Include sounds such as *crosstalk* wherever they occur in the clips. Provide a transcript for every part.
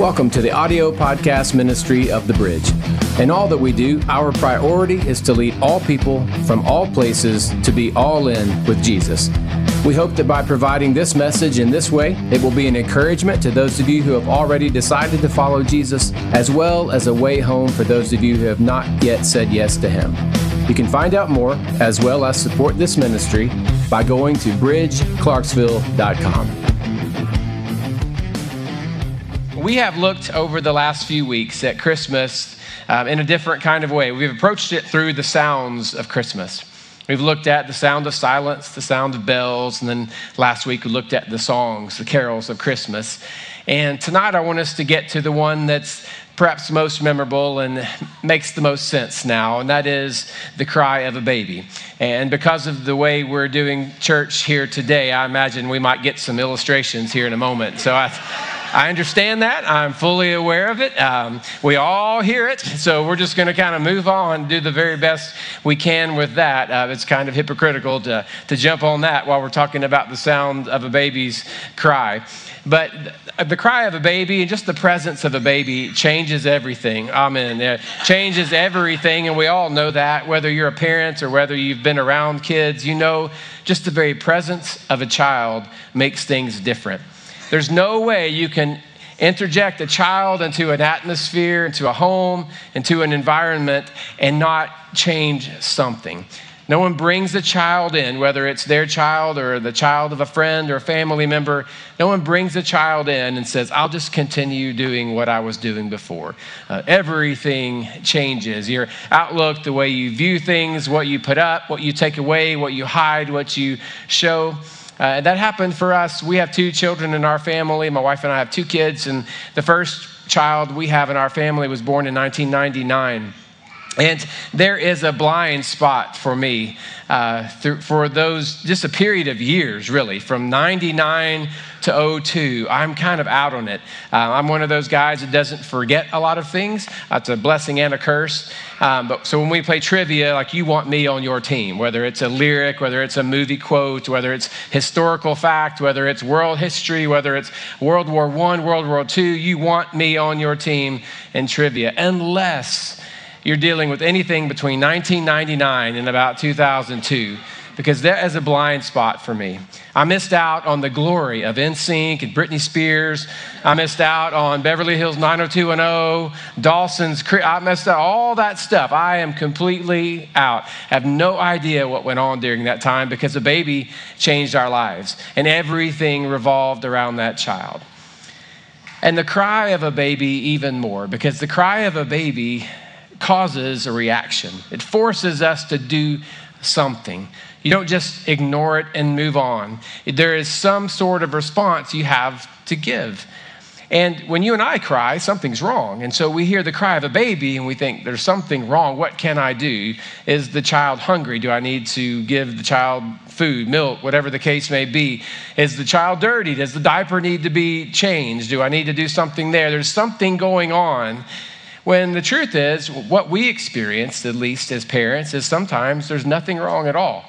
Welcome to the audio podcast ministry of The Bridge. In all that we do, our priority is to lead all people from all places to be all in with Jesus. We hope that by providing this message in this way, it will be an encouragement to those of you who have already decided to follow Jesus, as well as a way home for those of you who have not yet said yes to Him. You can find out more, as well as support this ministry, by going to bridgeclarksville.com. We have looked over the last few weeks at Christmas um, in a different kind of way. We've approached it through the sounds of Christmas. We've looked at the sound of silence, the sound of bells, and then last week we looked at the songs, the carols of Christmas. And tonight I want us to get to the one that's perhaps most memorable and makes the most sense now, and that is the cry of a baby. And because of the way we're doing church here today, I imagine we might get some illustrations here in a moment. So I. I understand that. I'm fully aware of it. Um, we all hear it. So we're just going to kind of move on and do the very best we can with that. Uh, it's kind of hypocritical to, to jump on that while we're talking about the sound of a baby's cry. But the cry of a baby and just the presence of a baby changes everything. Amen. It changes everything. And we all know that, whether you're a parent or whether you've been around kids, you know just the very presence of a child makes things different. There's no way you can interject a child into an atmosphere, into a home, into an environment, and not change something. No one brings a child in, whether it's their child or the child of a friend or a family member. No one brings a child in and says, I'll just continue doing what I was doing before. Uh, everything changes. Your outlook, the way you view things, what you put up, what you take away, what you hide, what you show. Uh, that happened for us. We have two children in our family. My wife and I have two kids, and the first child we have in our family was born in 1999. And there is a blind spot for me uh, for those, just a period of years, really, from 99 to 02. I'm kind of out on it. Uh, I'm one of those guys that doesn't forget a lot of things. That's a blessing and a curse. Um, but so when we play trivia, like you want me on your team, whether it's a lyric, whether it's a movie quote, whether it's historical fact, whether it's world history, whether it's World War One, World War Two, you want me on your team in trivia, unless you're dealing with anything between 1999 and about 2002 because that is a blind spot for me. I missed out on the glory of NSYNC and Britney Spears. I missed out on Beverly Hills 90210, Dawson's Creek. I missed out all that stuff. I am completely out. I have no idea what went on during that time because a baby changed our lives and everything revolved around that child. And the cry of a baby, even more, because the cry of a baby causes a reaction. It forces us to do something. You don't just ignore it and move on. There is some sort of response you have to give. And when you and I cry, something's wrong. And so we hear the cry of a baby and we think, there's something wrong. What can I do? Is the child hungry? Do I need to give the child food, milk, whatever the case may be? Is the child dirty? Does the diaper need to be changed? Do I need to do something there? There's something going on. When the truth is, what we experienced, at least as parents, is sometimes there's nothing wrong at all.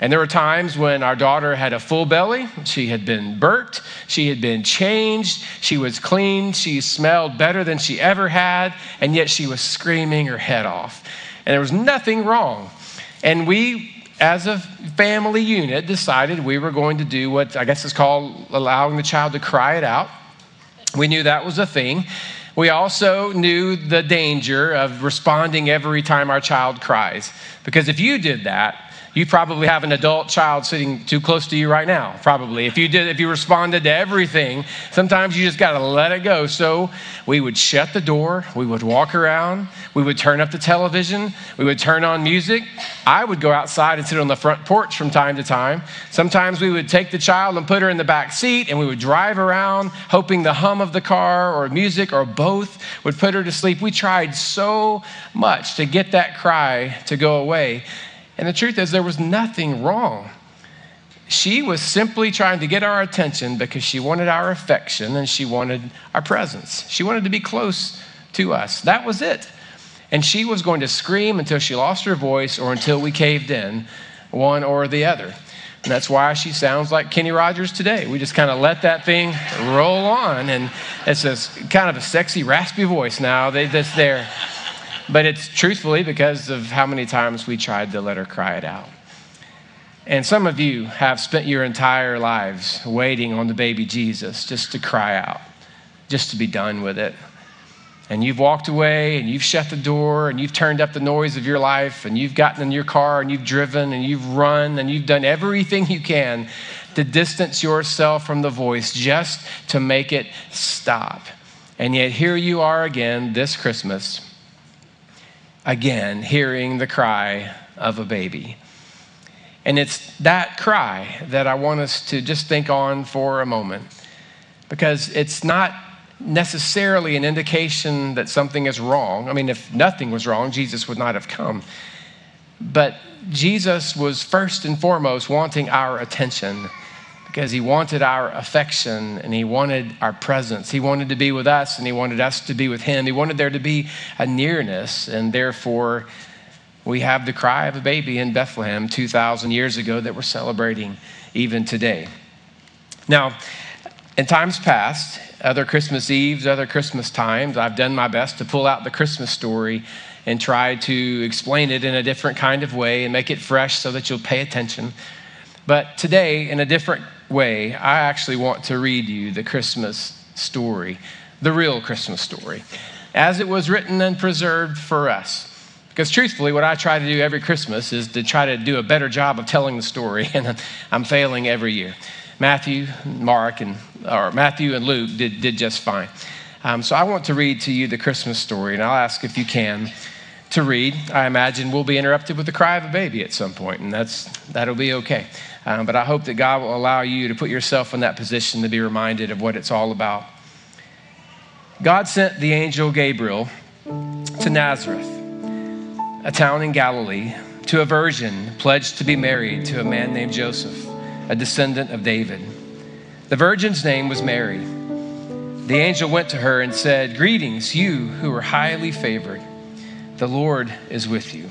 And there were times when our daughter had a full belly. She had been burped. She had been changed. She was clean. She smelled better than she ever had. And yet she was screaming her head off. And there was nothing wrong. And we, as a family unit, decided we were going to do what I guess is called allowing the child to cry it out. We knew that was a thing. We also knew the danger of responding every time our child cries. Because if you did that, you probably have an adult child sitting too close to you right now probably. If you did if you responded to everything sometimes you just got to let it go. So we would shut the door we would walk around we would turn up the television we would turn on music. I would go outside and sit on the front porch from time to time. Sometimes we would take the child and put her in the back seat and we would drive around hoping the hum of the car or music or both would put her to sleep. We tried so much to get that cry to go away and the truth is, there was nothing wrong. She was simply trying to get our attention because she wanted our affection and she wanted our presence. She wanted to be close to us. That was it. And she was going to scream until she lost her voice or until we caved in, one or the other. And that's why she sounds like Kenny Rogers today. We just kind of let that thing roll on. And it's a kind of a sexy, raspy voice now that's there. But it's truthfully because of how many times we tried to let her cry it out. And some of you have spent your entire lives waiting on the baby Jesus just to cry out, just to be done with it and you've walked away and you've shut the door and you've turned up the noise of your life and you've gotten in your car and you've driven and you've run and you've done everything you can to distance yourself from the voice just to make it stop. And yet here you are again this Christmas, again hearing the cry of a baby. And it's that cry that I want us to just think on for a moment because it's not necessarily an indication that something is wrong. I mean, if nothing was wrong, Jesus would not have come. But Jesus was first and foremost wanting our attention because he wanted our affection and he wanted our presence. He wanted to be with us and he wanted us to be with him. He wanted there to be a nearness, and therefore, we have the cry of a baby in Bethlehem 2,000 years ago that we're celebrating even today. Now, in times past, other Christmas Eves, other Christmas times, I've done my best to pull out the Christmas story and try to explain it in a different kind of way and make it fresh so that you'll pay attention. But today, in a different way, I actually want to read you the Christmas story, the real Christmas story, as it was written and preserved for us. Because truthfully, what I try to do every Christmas is to try to do a better job of telling the story, *laughs* and I'm failing every year. Matthew, Mark, and or Matthew and Luke did, did just fine. Um, so I want to read to you the Christmas story, and I'll ask if you can to read. I imagine we'll be interrupted with the cry of a baby at some point, and that's that'll be okay. Um, but I hope that God will allow you to put yourself in that position to be reminded of what it's all about. God sent the angel Gabriel to Nazareth, a town in Galilee, to a virgin pledged to be married to a man named Joseph a descendant of David. The virgin's name was Mary. The angel went to her and said, Greetings, you who are highly favored. The Lord is with you.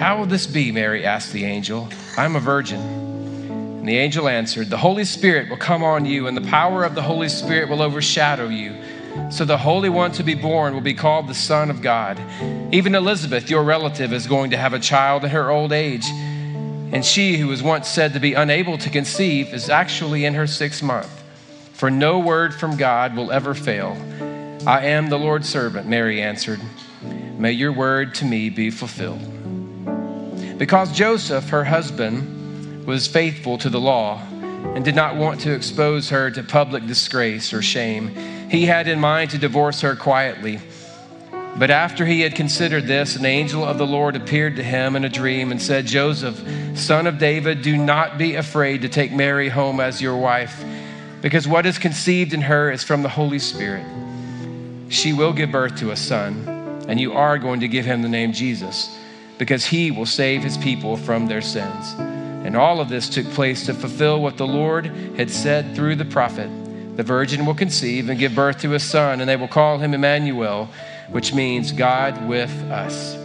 How will this be? Mary asked the angel. I'm a virgin. And the angel answered, The Holy Spirit will come on you, and the power of the Holy Spirit will overshadow you. So the Holy One to be born will be called the Son of God. Even Elizabeth, your relative, is going to have a child in her old age and she, who was once said to be unable to conceive, is actually in her sixth month. For no word from God will ever fail. I am the Lord's servant, Mary answered. May your word to me be fulfilled. Because Joseph, her husband, was faithful to the law and did not want to expose her to public disgrace or shame, he had in mind to divorce her quietly. But after he had considered this, an angel of the Lord appeared to him in a dream and said, Joseph, son of David, do not be afraid to take Mary home as your wife, because what is conceived in her is from the Holy Spirit. She will give birth to a son, and you are going to give him the name Jesus, because he will save his people from their sins. And all of this took place to fulfill what the Lord had said through the prophet The virgin will conceive and give birth to a son, and they will call him Emmanuel which means God with us.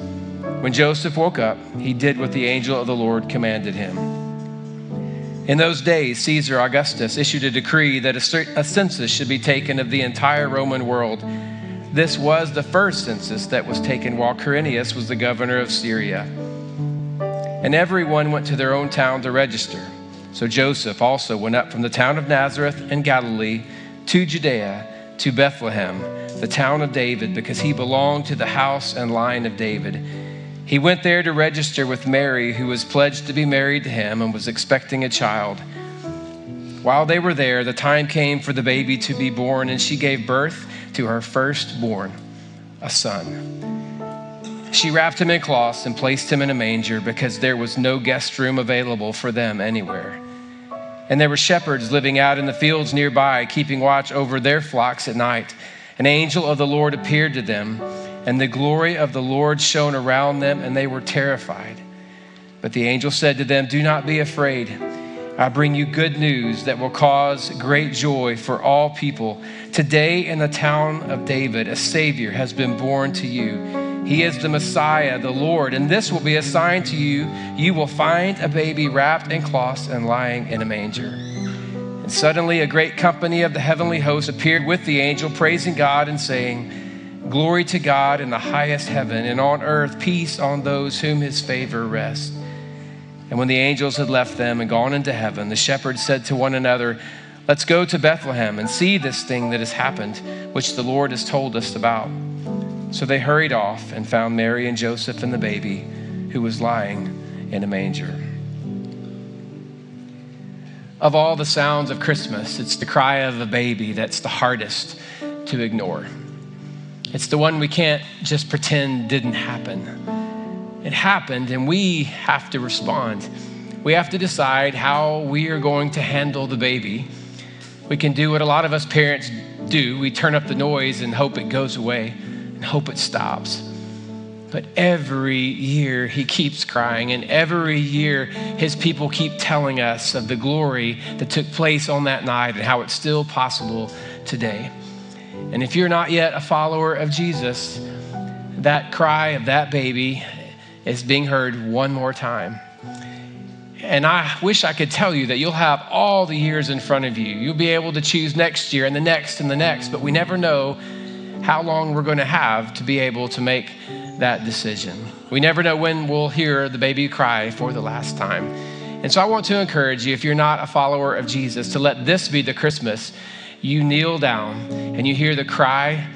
When Joseph woke up, he did what the angel of the Lord commanded him. In those days, Caesar Augustus issued a decree that a, census should be taken of the entire Roman world. This was the first census that was taken while Quirinius was the governor of Syria. And everyone went to their own town to register. So Joseph also went up from the town of Nazareth in Galilee to Judea to Bethlehem, the town of David, because he belonged to the house and line of David. He went there to register with Mary, who was pledged to be married to him and was expecting a child. While they were there, the time came for the baby to be born, and she gave birth to her firstborn, a son. She wrapped him in cloths and placed him in a manger because there was no guest room available for them anywhere. And there were shepherds living out in the fields nearby, keeping watch over their flocks at night. An angel of the Lord appeared to them, and the glory of the Lord shone around them, and they were terrified. But the angel said to them, Do not be afraid. I bring you good news that will cause great joy for all people. Today, in the town of David, a Savior has been born to you. He is the Messiah, the Lord, and this will be a sign to you. You will find a baby wrapped in cloths and lying in a manger. And suddenly, a great company of the heavenly host appeared with the angel, praising God and saying, Glory to God in the highest heaven, and on earth peace on those whom his favor rests. And when the angels had left them and gone into heaven, the shepherds said to one another, Let's go to Bethlehem and see this thing that has happened, which the Lord has told us about. So they hurried off and found Mary and Joseph and the baby who was lying in a manger. Of all the sounds of Christmas, it's the cry of a baby that's the hardest to ignore. It's the one we can't just pretend didn't happen it happened, and we have to respond. We have to decide how we are going to handle the baby. We can do what a lot of us parents do we turn up the noise and hope it goes away and hope it stops. But every year he keeps crying, and every year his people keep telling us of the glory that took place on that night and how it's still possible today. And if you're not yet a follower of Jesus, that cry of that baby is being heard one more time. And I wish I could tell you that you'll have all the years in front of you. You'll be able to choose next year and the next and the next, but we never know how long we're going to have to be able to make that decision. We never know when we'll hear the baby cry for the last time. And so I want to encourage you, if you're not a follower of Jesus, to let this be the Christmas you kneel down and you hear the cry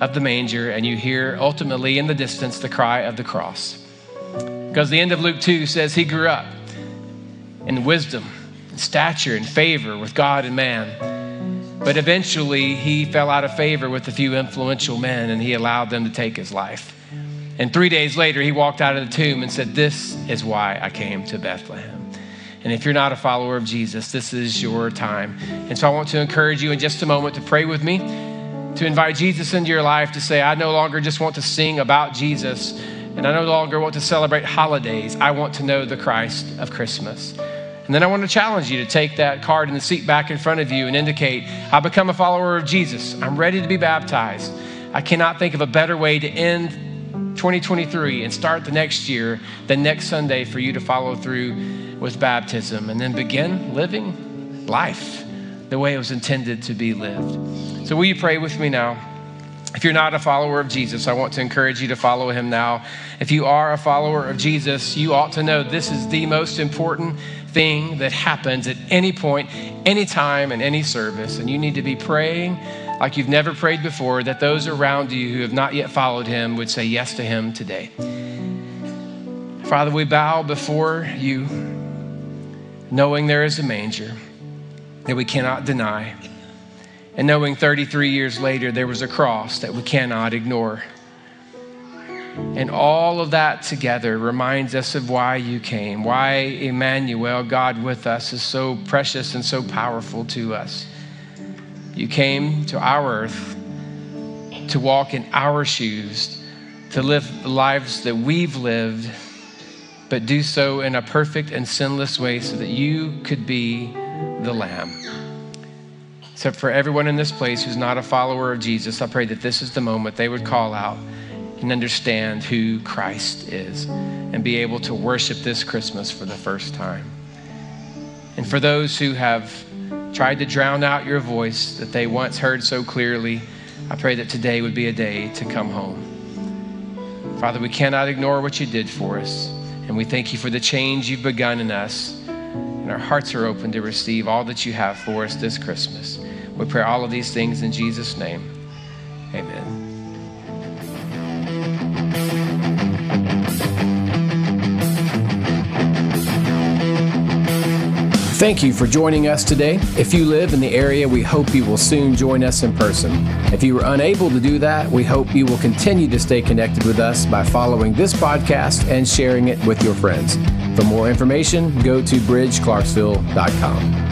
of the manger, and you hear ultimately in the distance the cry of the cross. Because the end of Luke 2 says he grew up in wisdom, and stature, and favor with God and man. But eventually he fell out of favor with a few influential men and he allowed them to take his life. And three days later, he walked out of the tomb and said, This is why I came to Bethlehem. And if you're not a follower of Jesus, this is your time. And so I want to encourage you in just a moment to pray with me to invite Jesus into your life to say, I no longer just want to sing about Jesus and I no longer want to celebrate holidays. I want to know the Christ of Christmas. And then I want to challenge you to take that card in the seat back in front of you and indicate, I become a follower of Jesus. I'm ready to be baptized. I cannot think of a better way to end 2023 and start the next year than next Sunday for you to follow through with baptism and then begin living life the way it was intended to be lived. So, will you pray with me now? If you're not a follower of Jesus, I want to encourage you to follow him now. If you are a follower of Jesus, you ought to know this is the most important thing that happens at any point, any time, in any service. And you need to be praying like you've never prayed before that those around you who have not yet followed him would say yes to him today. Father, we bow before you, knowing there is a manger that we cannot deny. And knowing 33 years later there was a cross that we cannot ignore. And all of that together reminds us of why you came, why Emmanuel, God with us, is so precious and so powerful to us. You came to our earth to walk in our shoes, to live the lives that we've lived, but do so in a perfect and sinless way so that you could be the Lamb. So, for everyone in this place who's not a follower of Jesus, I pray that this is the moment they would call out and understand who Christ is and be able to worship this Christmas for the first time. And for those who have tried to drown out your voice that they once heard so clearly, I pray that today would be a day to come home. Father, we cannot ignore what you did for us, and we thank you for the change you've begun in us and our hearts are open to receive all that you have for us this Christmas. We pray all of these things in Jesus' name. Amen. Thank you for joining us today. If you live in the area, we hope you will soon join us in person. If you were unable to do that, we hope you will continue to stay connected with us by following this podcast and sharing it with your friends. For more information, go to bridgeclarksville.com.